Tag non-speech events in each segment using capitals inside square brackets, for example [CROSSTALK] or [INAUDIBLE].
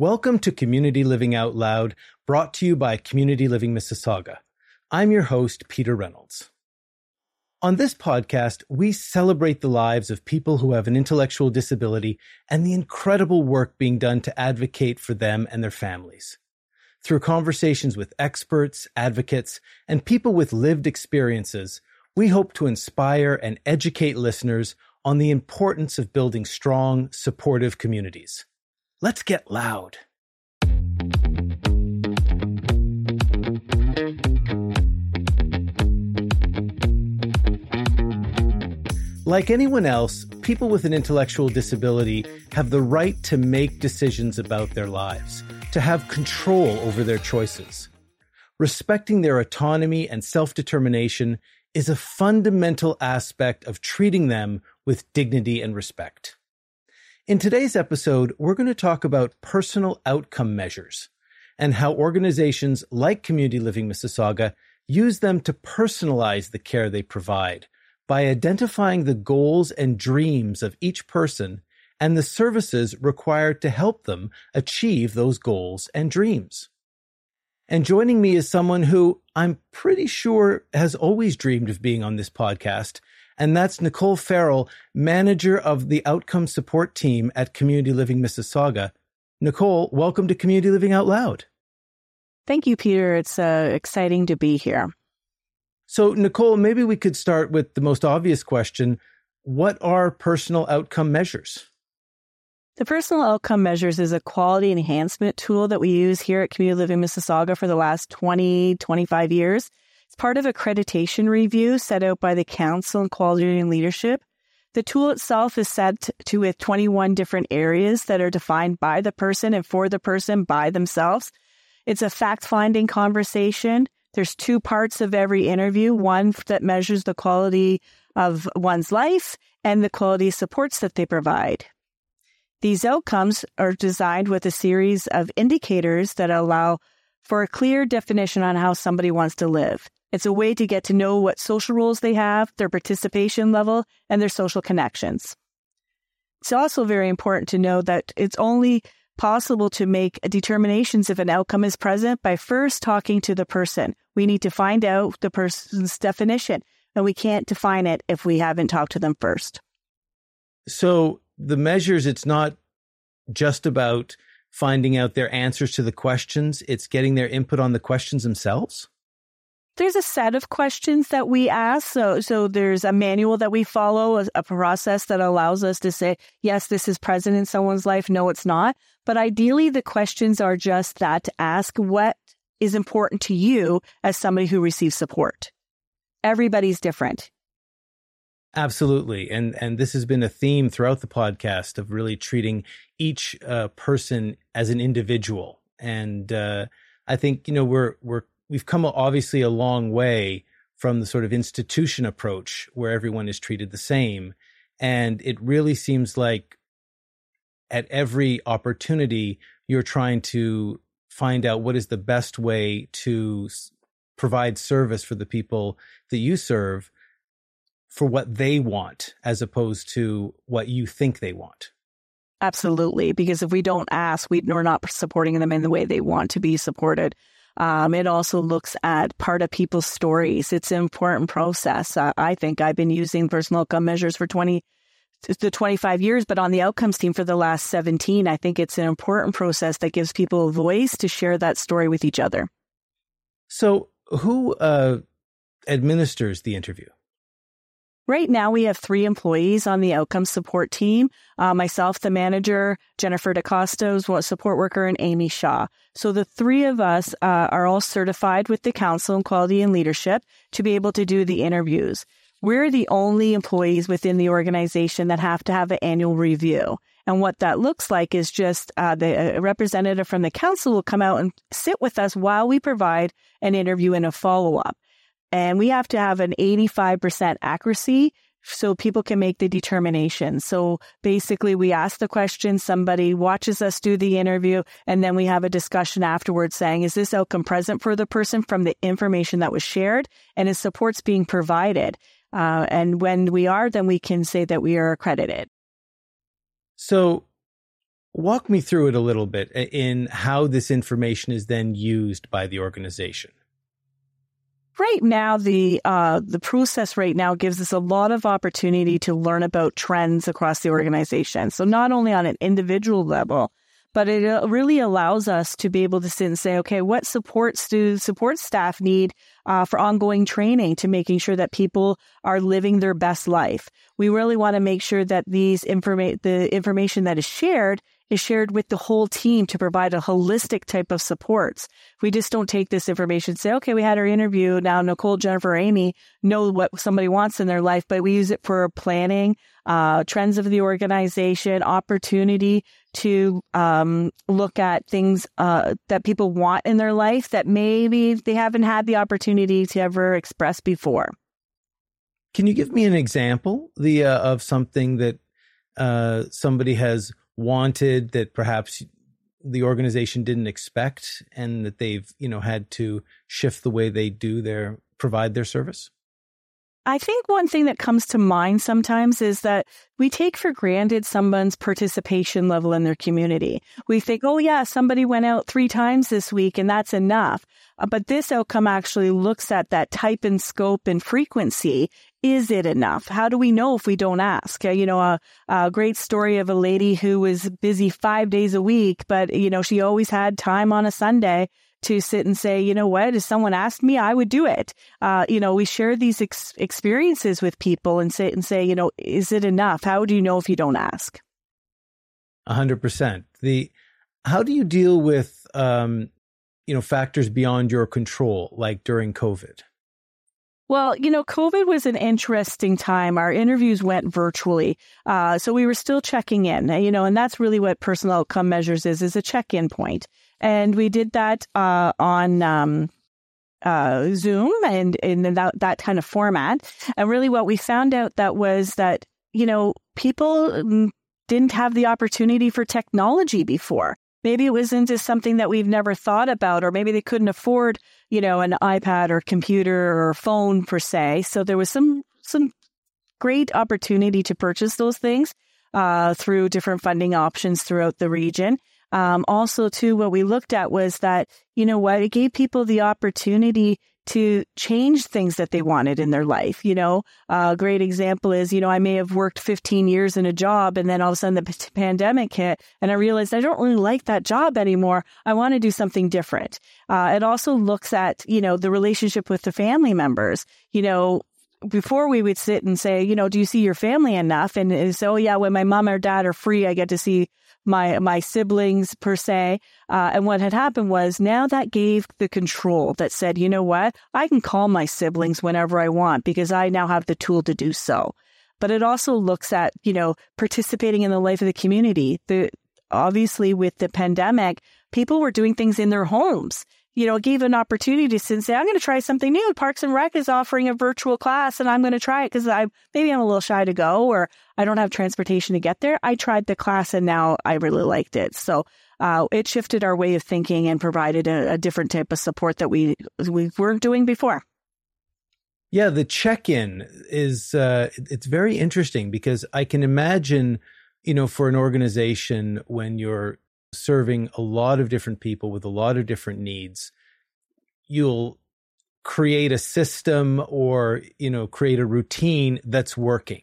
Welcome to Community Living Out Loud, brought to you by Community Living Mississauga. I'm your host, Peter Reynolds. On this podcast, we celebrate the lives of people who have an intellectual disability and the incredible work being done to advocate for them and their families. Through conversations with experts, advocates, and people with lived experiences, we hope to inspire and educate listeners on the importance of building strong, supportive communities. Let's get loud. Like anyone else, people with an intellectual disability have the right to make decisions about their lives, to have control over their choices. Respecting their autonomy and self determination is a fundamental aspect of treating them with dignity and respect. In today's episode, we're going to talk about personal outcome measures and how organizations like Community Living Mississauga use them to personalize the care they provide by identifying the goals and dreams of each person and the services required to help them achieve those goals and dreams. And joining me is someone who I'm pretty sure has always dreamed of being on this podcast and that's Nicole Farrell, manager of the outcome support team at Community Living Mississauga. Nicole, welcome to Community Living Out Loud. Thank you, Peter. It's uh, exciting to be here. So, Nicole, maybe we could start with the most obvious question What are personal outcome measures? The personal outcome measures is a quality enhancement tool that we use here at Community Living Mississauga for the last 20, 25 years. It's part of accreditation review set out by the Council on Quality and Leadership. The tool itself is set to with 21 different areas that are defined by the person and for the person by themselves. It's a fact finding conversation. There's two parts of every interview, one that measures the quality of one's life and the quality supports that they provide. These outcomes are designed with a series of indicators that allow for a clear definition on how somebody wants to live. It's a way to get to know what social roles they have, their participation level, and their social connections. It's also very important to know that it's only possible to make determinations if an outcome is present by first talking to the person. We need to find out the person's definition, and we can't define it if we haven't talked to them first. So the measures, it's not just about finding out their answers to the questions, it's getting their input on the questions themselves? There's a set of questions that we ask. So, so there's a manual that we follow, a, a, process that allows us to say, yes, this is present in someone's life. No, it's not. But ideally, the questions are just that to ask what is important to you as somebody who receives support. Everybody's different. Absolutely. And, and this has been a theme throughout the podcast of really treating each uh, person as an individual. And, uh, I think, you know, we're, we're we've come obviously a long way from the sort of institution approach where everyone is treated the same. And it really seems like at every opportunity, you're trying to find out what is the best way to provide service for the people that you serve for what they want as opposed to what you think they want. Absolutely. Because if we don't ask, we, we're not supporting them in the way they want to be supported. Um, it also looks at part of people's stories. It's an important process. Uh, I think I've been using personal outcome measures for 20 to 25 years, but on the outcomes team for the last 17, I think it's an important process that gives people a voice to share that story with each other. So, who uh, administers the interview? Right now, we have three employees on the outcome support team. Uh, myself, the manager, Jennifer DeCosta, support worker, and Amy Shaw. So the three of us uh, are all certified with the Council on Quality and Leadership to be able to do the interviews. We're the only employees within the organization that have to have an annual review. And what that looks like is just uh, the representative from the council will come out and sit with us while we provide an interview and a follow up and we have to have an 85% accuracy so people can make the determination. So basically we ask the question, somebody watches us do the interview, and then we have a discussion afterwards saying, is this outcome present for the person from the information that was shared and is supports being provided? Uh, and when we are, then we can say that we are accredited. So Walk me through it a little bit in how this information is then used by the organization. Right now, the uh, the process right now gives us a lot of opportunity to learn about trends across the organization. So not only on an individual level, but it uh, really allows us to be able to sit and say, okay, what supports do support staff need uh, for ongoing training to making sure that people are living their best life? We really want to make sure that these informa- the information that is shared is shared with the whole team to provide a holistic type of supports. We just don't take this information say, okay, we had our interview. Now Nicole, Jennifer, Amy know what somebody wants in their life, but we use it for planning, uh, trends of the organization, opportunity to um, look at things uh, that people want in their life that maybe they haven't had the opportunity to ever express before. Can you give me an example the uh, of something that uh, somebody has wanted that perhaps the organization didn't expect and that they've you know had to shift the way they do their provide their service I think one thing that comes to mind sometimes is that we take for granted someone's participation level in their community. We think, oh, yeah, somebody went out three times this week and that's enough. Uh, but this outcome actually looks at that type and scope and frequency. Is it enough? How do we know if we don't ask? Uh, you know, a, a great story of a lady who was busy five days a week, but, you know, she always had time on a Sunday to sit and say, you know what, if someone asked me, I would do it. Uh, you know, we share these ex- experiences with people and say and say, you know, is it enough? How do you know if you don't ask? A hundred percent. The how do you deal with um, you know factors beyond your control, like during COVID? Well, you know, COVID was an interesting time. Our interviews went virtually. Uh, so we were still checking in, you know, and that's really what personal outcome measures is, is a check-in point. And we did that uh, on um, uh, Zoom and in that, that kind of format. And really what we found out that was that, you know, people mm, didn't have the opportunity for technology before. Maybe it was into something that we've never thought about, or maybe they couldn't afford, you know, an iPad or computer or phone per se. So there was some, some great opportunity to purchase those things, uh, through different funding options throughout the region. Um, also, too, what we looked at was that, you know what, it gave people the opportunity to change things that they wanted in their life. You know, a great example is, you know, I may have worked 15 years in a job and then all of a sudden the p- pandemic hit and I realized I don't really like that job anymore. I want to do something different. Uh, it also looks at, you know, the relationship with the family members. You know, before we would sit and say, you know, do you see your family enough? And oh yeah, when my mom or dad are free, I get to see my my siblings per se. Uh, and what had happened was now that gave the control that said, you know what, I can call my siblings whenever I want because I now have the tool to do so. But it also looks at you know participating in the life of the community. The obviously with the pandemic, people were doing things in their homes you know, gave an opportunity to say, I'm going to try something new. Parks and Rec is offering a virtual class and I'm going to try it because I maybe I'm a little shy to go or I don't have transportation to get there. I tried the class and now I really liked it. So uh, it shifted our way of thinking and provided a, a different type of support that we we weren't doing before. Yeah, the check-in is uh, it's very interesting because I can imagine, you know, for an organization when you're serving a lot of different people with a lot of different needs, you'll create a system or, you know, create a routine that's working.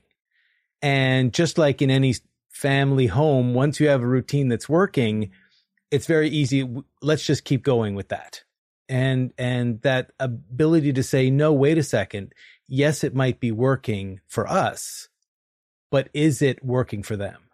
And just like in any family home, once you have a routine that's working, it's very easy. Let's just keep going with that. And, and that ability to say, no, wait a second. Yes, it might be working for us, but is it working for them?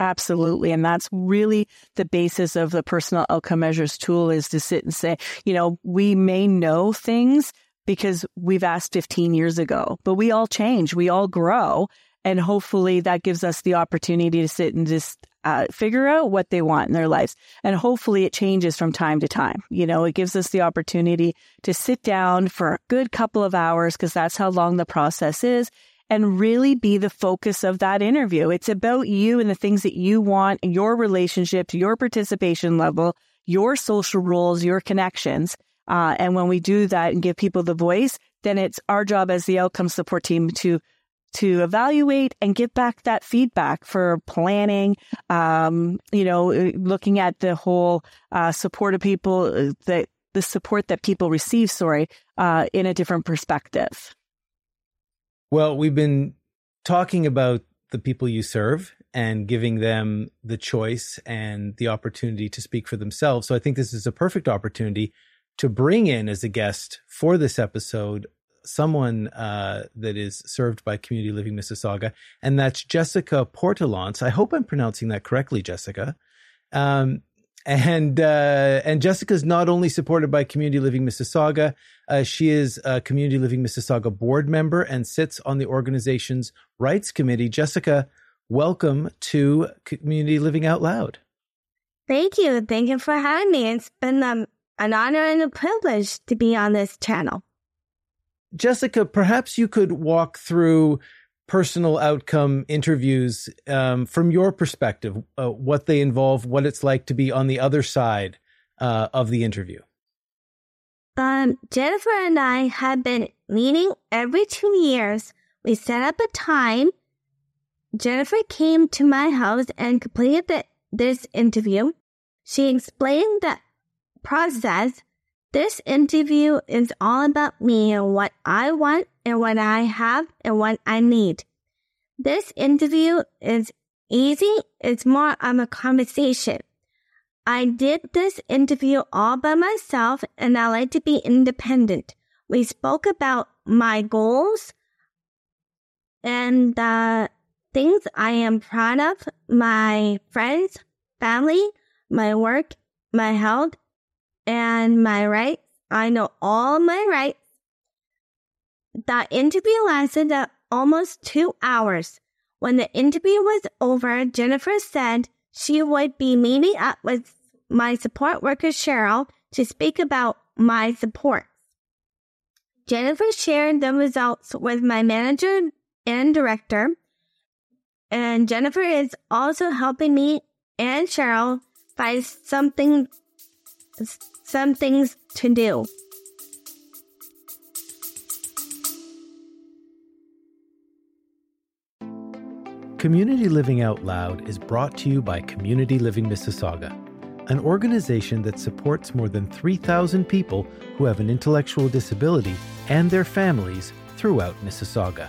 Absolutely. And that's really the basis of the personal outcome measures tool is to sit and say, you know, we may know things because we've asked 15 years ago, but we all change, we all grow. And hopefully that gives us the opportunity to sit and just uh, figure out what they want in their lives. And hopefully it changes from time to time. You know, it gives us the opportunity to sit down for a good couple of hours because that's how long the process is and really be the focus of that interview. It's about you and the things that you want, your relationship, your participation level, your social roles, your connections. Uh, and when we do that and give people the voice, then it's our job as the outcome support team to to evaluate and give back that feedback for planning, um, you know, looking at the whole uh, support of people uh, that the support that people receive, sorry, uh, in a different perspective. Well, we've been talking about the people you serve and giving them the choice and the opportunity to speak for themselves. So I think this is a perfect opportunity to bring in as a guest for this episode someone uh, that is served by Community Living Mississauga, and that's Jessica Portelance. I hope I'm pronouncing that correctly, Jessica. Um, and uh, and Jessica is not only supported by Community Living Mississauga, uh, she is a Community Living Mississauga board member and sits on the organization's rights committee. Jessica, welcome to Community Living Out Loud. Thank you. Thank you for having me. It's been um, an honor and a privilege to be on this channel. Jessica, perhaps you could walk through personal outcome interviews um, from your perspective, uh, what they involve, what it's like to be on the other side uh, of the interview. Um, Jennifer and I have been meeting every two years. We set up a time. Jennifer came to my house and completed the, this interview. She explained the process this interview is all about me and what I want and what I have and what I need. This interview is easy. It's more of a conversation. I did this interview all by myself and I like to be independent. We spoke about my goals and the things I am proud of, my friends, family, my work, my health, and my rights. I know all my rights. The interview lasted almost two hours. When the interview was over, Jennifer said she would be meeting up with my support worker Cheryl to speak about my support. Jennifer shared the results with my manager and director, and Jennifer is also helping me and Cheryl find something some things to do. Community Living Out Loud is brought to you by Community Living Mississauga, an organization that supports more than 3,000 people who have an intellectual disability and their families throughout Mississauga.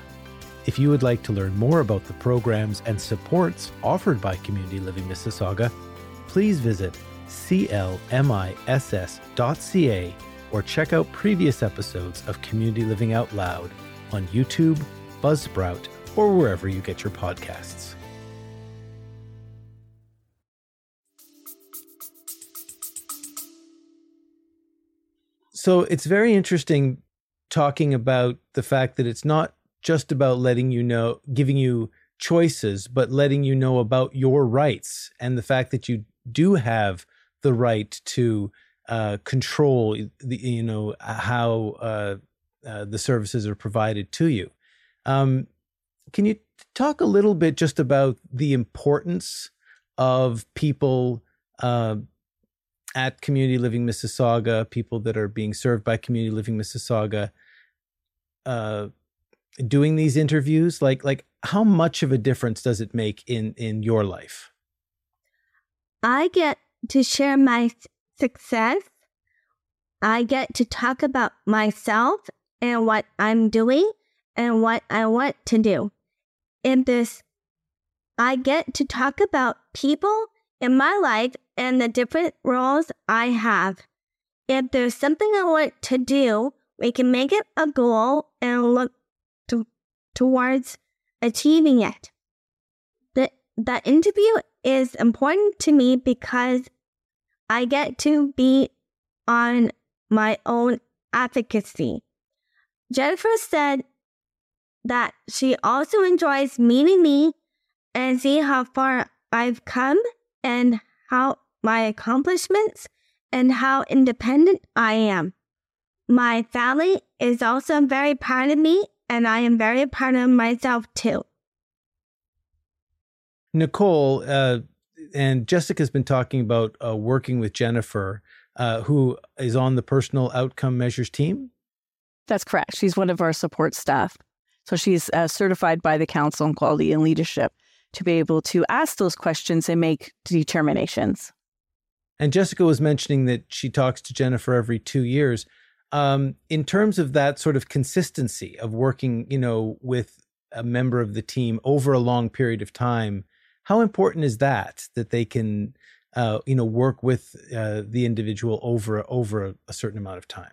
If you would like to learn more about the programs and supports offered by Community Living Mississauga, please visit clmiss.ca or check out previous episodes of Community Living Out Loud on YouTube, Buzzsprout, or wherever you get your podcasts. So it's very interesting talking about the fact that it's not just about letting you know, giving you choices, but letting you know about your rights and the fact that you do have the right to uh, control the, you know how uh, uh, the services are provided to you. Um, can you talk a little bit just about the importance of people uh, at Community Living Mississauga, people that are being served by Community Living Mississauga, uh, doing these interviews? Like, like how much of a difference does it make in in your life? I get to share my success. I get to talk about myself and what I'm doing and what I want to do. In this, I get to talk about people in my life and the different roles I have. If there's something I want to do, we can make it a goal and look to, towards achieving it. The, the interview is important to me because I get to be on my own advocacy. Jennifer said that she also enjoys meeting me and see how far I've come and how my accomplishments and how independent I am. My family is also very proud of me and I am very proud of myself too. Nicole, uh, and Jessica's been talking about uh, working with Jennifer, uh, who is on the personal outcome measures team. That's correct. She's one of our support staff. So she's uh, certified by the Council on Quality and Leadership to be able to ask those questions and make determinations. And Jessica was mentioning that she talks to Jennifer every two years. Um, in terms of that sort of consistency of working, you know, with a member of the team over a long period of time, how important is that that they can, uh, you know, work with uh, the individual over over a, certain amount of time?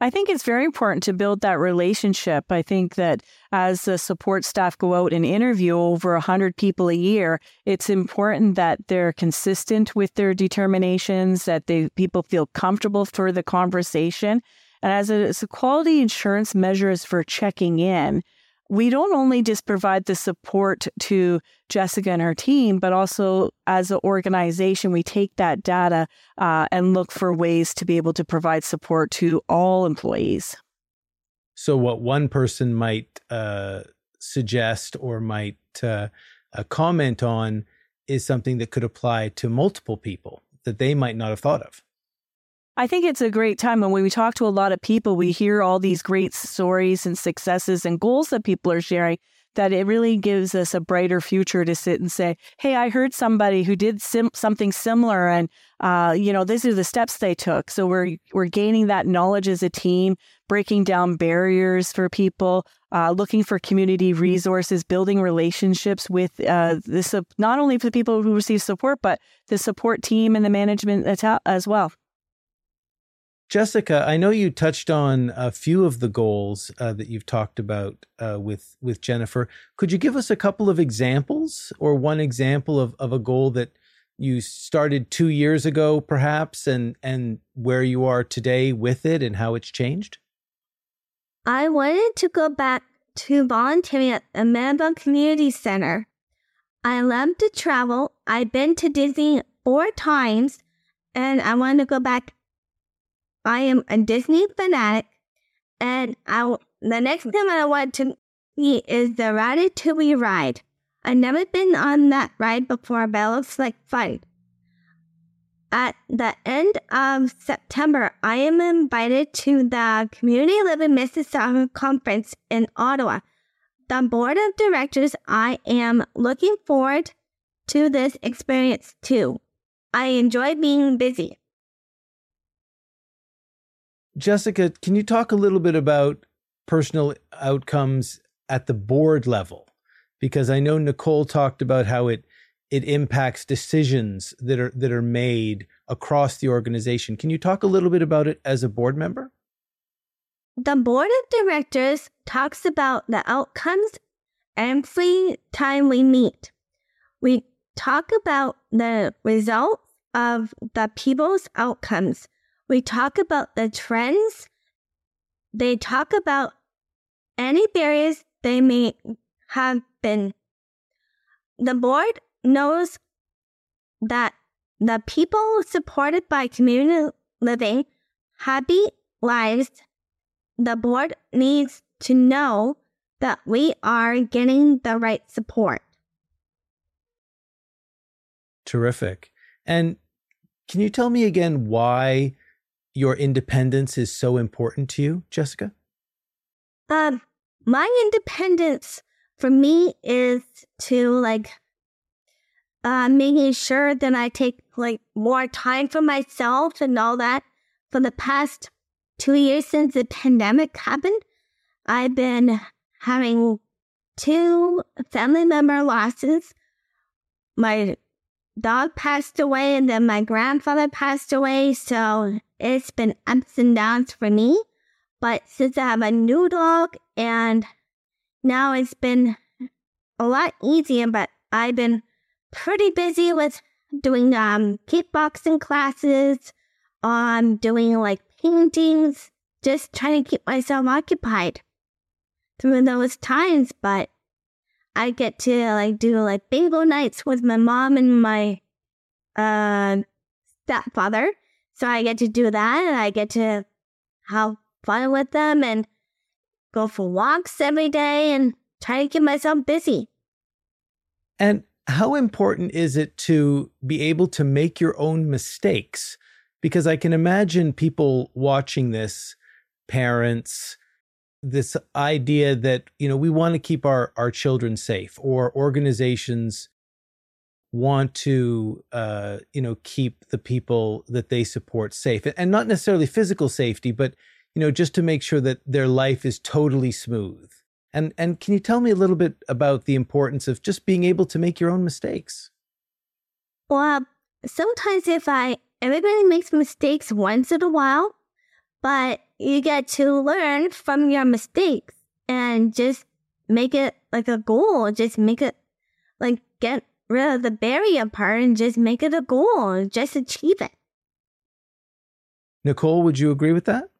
I think it's very important to build that relationship. I think that as the support staff go out and interview over 100 people a year, it's important that they're consistent with their determinations, that they people feel comfortable for the conversation. And as a, as a quality insurance measures for checking in, we don't only just provide the support to Jessica and her team, but also as an organization, we take that data uh, and look for ways to be able to provide support to all employees. So, what one person might uh, suggest or might uh, uh comment on is something that could apply to multiple people that they might not have thought of. I think it's a great time. And when we talk to a lot of people, we hear all these great stories and successes and goals that people are sharing. That it really gives us a brighter future to sit and say, "Hey, I heard somebody who did sim- something similar, and uh, you know, these are the steps they took." So we're we're gaining that knowledge as a team, breaking down barriers for people, uh, looking for community resources, building relationships with uh, this not only for the people who receive support, but the support team and the management as well. Jessica, I know you touched on a few of the goals uh, that you've talked about uh, with with Jennifer. Could you give us a couple of examples, or one example of of a goal that you started two years ago, perhaps, and and where you are today with it, and how it's changed? I wanted to go back to volunteering at the Manabunk Community Center. I love to travel. I've been to Disney four times, and I want to go back I am a Disney fanatic, and I the next time I want to see is the Ratatouille ride. I've never been on that ride before, but it looks like fun. At the end of September, I am invited to the Community Living Mississauga Conference in Ottawa. The board of directors, I am looking forward to this experience too. I enjoy being busy. Jessica, can you talk a little bit about personal outcomes at the board level? Because I know Nicole talked about how it it impacts decisions that are that are made across the organization. Can you talk a little bit about it as a board member? The board of directors talks about the outcomes every time we meet. We talk about the results of the people's outcomes we talk about the trends. They talk about any barriers they may have been. The board knows that the people supported by community living happy lives, the board needs to know that we are getting the right support. Terrific. And can you tell me again why your independence is so important to you, Jessica? Um, my independence for me is to like uh making sure that I take like more time for myself and all that. For the past two years since the pandemic happened, I've been having two family member losses. My dog passed away and then my grandfather passed away. So it's been ups and downs for me. But since I have a new dog and now it's been a lot easier, but I've been pretty busy with doing um kickboxing classes, um doing like paintings, just trying to keep myself occupied through those times, but I get to like do like bingo nights with my mom and my uh, stepfather. So I get to do that and I get to have fun with them and go for walks every day and try to keep myself busy. And how important is it to be able to make your own mistakes? Because I can imagine people watching this, parents, this idea that you know we want to keep our our children safe or organizations want to uh, you know keep the people that they support safe and not necessarily physical safety but you know just to make sure that their life is totally smooth. And and can you tell me a little bit about the importance of just being able to make your own mistakes? Well sometimes if i everybody makes mistakes once in a while but you get to learn from your mistakes and just make it like a goal just make it like get rid of the barrier part and just make it a goal just achieve it. Nicole, would you agree with that?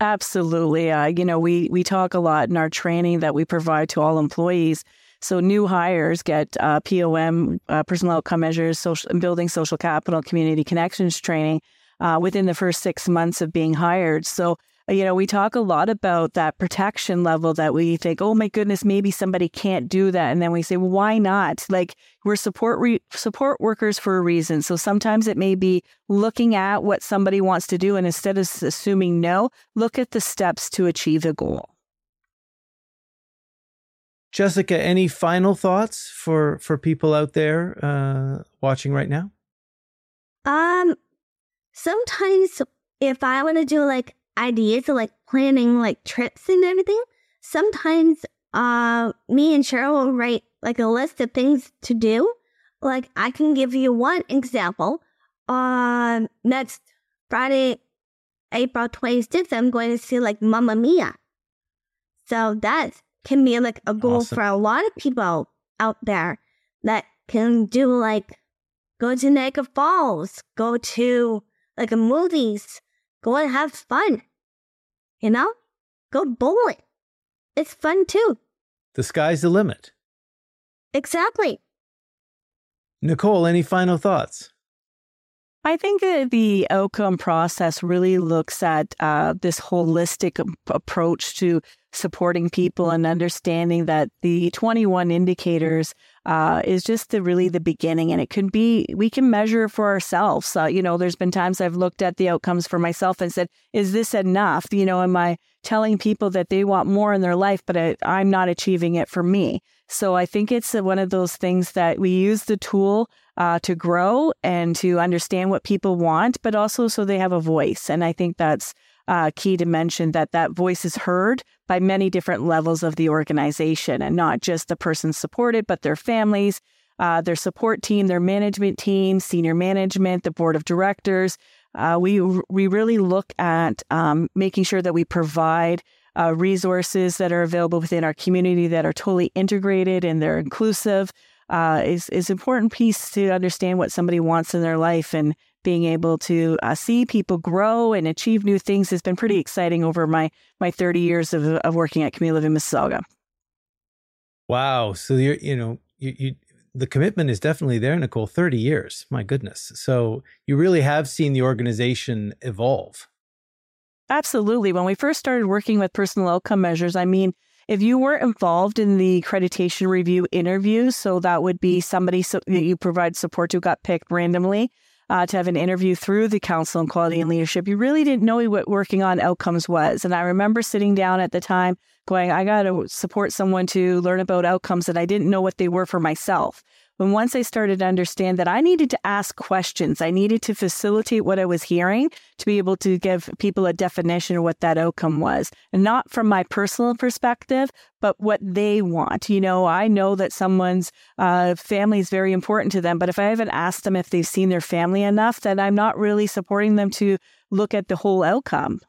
Absolutely. Uh, you know, we we talk a lot in our training that we provide to all employees. So new hires get uh, POM, uh, personal outcome measures, social, building social capital, community connections training uh, within the first six months of being hired. So you know, we talk a lot about that protection level that we think, oh my goodness, maybe somebody can't do that, and then we say, well, why not? Like we're support re- support workers for a reason. So sometimes it may be looking at what somebody wants to do, and instead of assuming no, look at the steps to achieve a goal. Jessica, any final thoughts for for people out there uh, watching right now? Um, sometimes if I want to do like ideas of like planning like trips and everything, sometimes uh me and Cheryl will write like a list of things to do. Like I can give you one example. Uh, next Friday, April 26th, I'm going to see like Mamma Mia. So that can be like a goal awesome. for a lot of people out there that can do like go to Niagara Falls, go to like a movies, Go and have fun. You know? Go bowling. It's fun too. The sky's the limit. Exactly. Nicole, any final thoughts? I think that the outcome process really looks at uh, this holistic approach to supporting people and understanding that the 21 indicators uh, is just the really the beginning and it can be we can measure for ourselves. Uh, you know there's been times i've looked at the outcomes for myself and said is this enough? You know am i telling people that they want more in their life but I, i'm not achieving it for me? So i think it's one of those things that we use the tool uh, to grow and to understand what people want, but also so they have a voice. And I think that's uh, key to mention that that voice is heard by many different levels of the organization and not just the person supported, but their families, uh, their support team, their management team, senior management, the board of directors. Uh, we we really look at um, making sure that we provide uh, resources that are available within our community that are totally integrated and they're inclusive uh, is is important piece to understand what somebody wants in their life and being able to uh, see people grow and achieve new things has been pretty exciting over my my 30 years of, of working at Community Living Mississauga. Wow! So you're you know you, you the commitment is definitely there, Nicole. 30 years, my goodness. So you really have seen the organization evolve. Absolutely. When we first started working with personal outcome measures, I mean, if you were involved in the accreditation review interview, so that would be somebody so, that you provide support to got picked randomly uh, to have an interview through the Council on Quality and Leadership, you really didn't know what working on outcomes was. And I remember sitting down at the time going, I got to support someone to learn about outcomes that I didn't know what they were for myself. When once I started to understand that I needed to ask questions, I needed to facilitate what I was hearing to be able to give people a definition of what that outcome was. And not from my personal perspective, but what they want. You know, I know that someone's uh, family is very important to them, but if I haven't asked them if they've seen their family enough, then I'm not really supporting them to look at the whole outcome.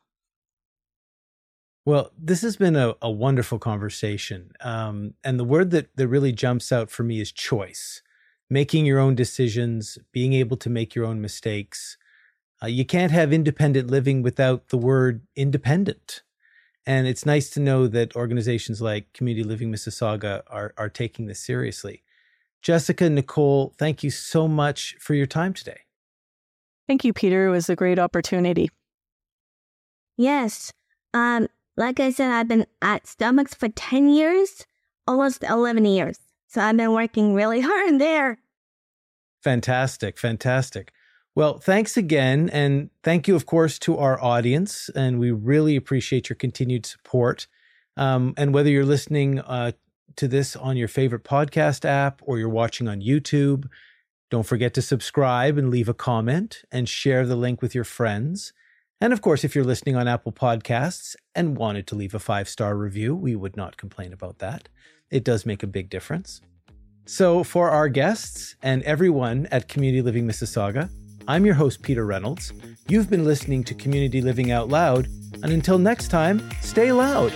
Well, this has been a, a wonderful conversation. Um, and the word that, that really jumps out for me is choice. Making your own decisions, being able to make your own mistakes. Uh, you can't have independent living without the word independent. And it's nice to know that organizations like Community Living Mississauga are, are taking this seriously. Jessica, Nicole, thank you so much for your time today. Thank you, Peter. It was a great opportunity. Yes. Um, like I said, I've been at Starbucks for 10 years, almost 11 years. So I've been working really [LAUGHS] hard there. Fantastic. Fantastic. Well, thanks again. And thank you, of course, to our audience. And we really appreciate your continued support. Um, and whether you're listening uh, to this on your favorite podcast app or you're watching on YouTube, don't forget to subscribe and leave a comment and share the link with your friends. And of course, if you're listening on Apple Podcasts and wanted to leave a five star review, we would not complain about that. It does make a big difference. So, for our guests and everyone at Community Living Mississauga, I'm your host, Peter Reynolds. You've been listening to Community Living Out Loud, and until next time, stay loud.